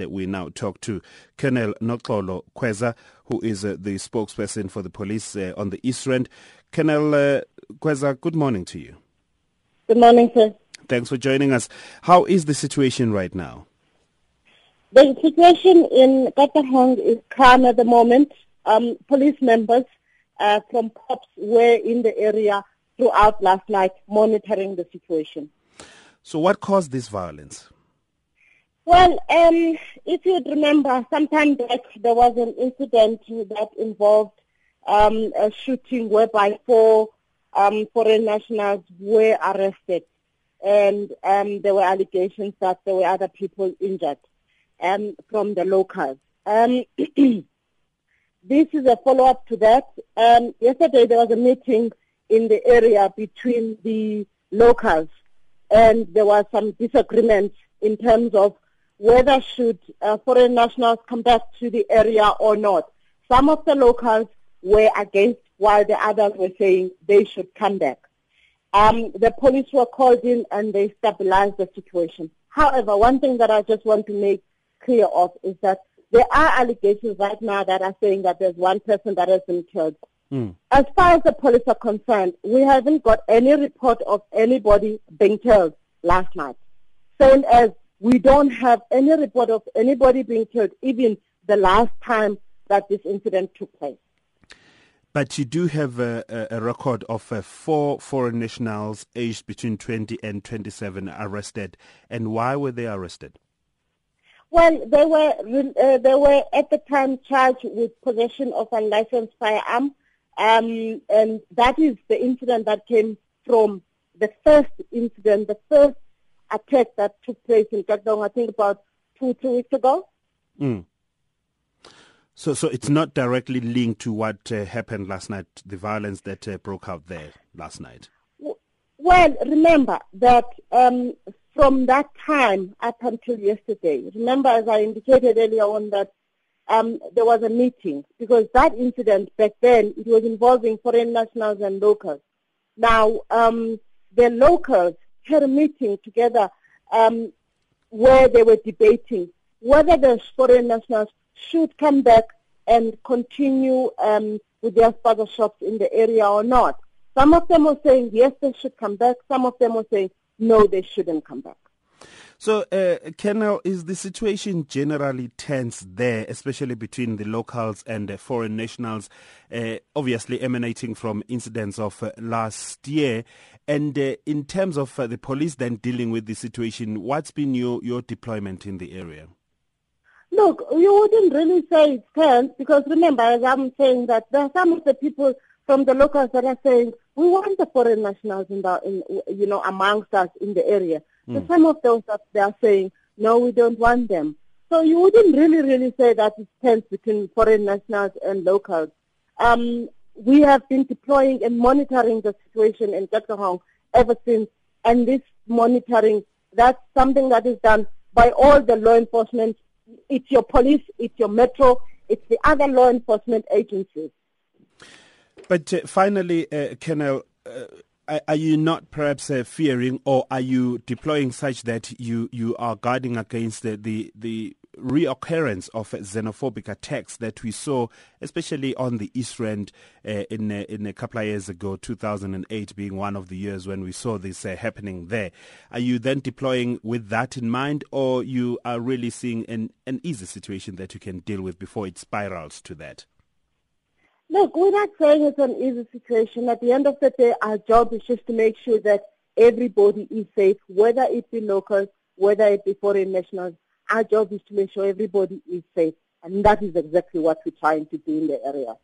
that we now talk to Colonel Noxolo Khweza, who is uh, the spokesperson for the police uh, on the East Rand. Colonel uh, Khweza, good morning to you. Good morning, sir. Thanks for joining us. How is the situation right now? The situation in Katlehong is calm at the moment. Um, police members uh, from cops were in the area throughout last night monitoring the situation. So what caused this violence? Well, um, if you'd remember, sometime back there was an incident that involved um, a shooting whereby four um, foreign nationals were arrested, and um, there were allegations that there were other people injured um, from the locals. Um, this is a follow-up to that. Yesterday there was a meeting in the area between the locals, and there was some disagreement in terms of whether should uh, foreign nationals come back to the area or not. Some of the locals were against, while the others were saying they should come back. Um, the police were called in and they stabilized the situation. However, one thing that I just want to make clear of is that there are allegations right now that are saying that there's one person that has been killed. Mm. As far as the police are concerned, we haven't got any report of anybody being killed last night. Same as we don't have any report of anybody being killed, even the last time that this incident took place. But you do have a, a record of uh, four foreign nationals aged between 20 and 27 arrested. And why were they arrested? Well, they were uh, they were at the time charged with possession of unlicensed firearm, um, and that is the incident that came from the first incident, the first attack that took place in Katlehong, I think about two two weeks ago. Mm. So, so it's not directly linked to what uh, happened last night, the violence that uh, broke out there last night. Well, remember that um, from that time up until yesterday, remember as I indicated earlier on that um, there was a meeting because that incident back then it was involving foreign nationals and locals. Now um, the locals had a meeting together um, where they were debating whether the foreign nationals should come back and continue um, with their spaza shops in the area or not. Some of them were saying yes, they should come back. Some of them were saying no, they shouldn't come back. So, uh, Colonel, is the situation generally tense there, especially between the locals and uh, foreign nationals, uh, obviously emanating from incidents of uh, last year? And uh, in terms of uh, the police then dealing with the situation, what's been your, your deployment in the area? Look, you wouldn't really say it's tense because remember, as I'm saying that there are some of the people from the locals that are saying we want the foreign nationals in the, in, you know, amongst us in the area. Mm. So hmm. some of those that they are saying no, we don't want them. So you wouldn't really, really say that it's tense between foreign nationals and locals. Um, we have been deploying and monitoring the situation in Katlehong ever since, and this monitoring, that's something that is done by all the law enforcement it's your police, it's your metro, it's the other law enforcement agencies. But uh, finally, uh, Colonel, uh, are you not perhaps uh, fearing or are you deploying such that you, you are guarding against the, the, the reoccurrence of xenophobic attacks that we saw, especially on the East Rand uh, in, uh, in a couple of years ago, 2008 being one of the years when we saw this uh, happening there. Are you then deploying with that in mind, or you are really seeing an, an easy situation that you can deal with before it spirals to that? Look, we're not saying it's an easy situation. At the end of the day, our job is just to make sure that everybody is safe, whether it be locals, whether it be foreign nationals. Our job is to make sure everybody is safe. And that is exactly what we're trying to do in the area.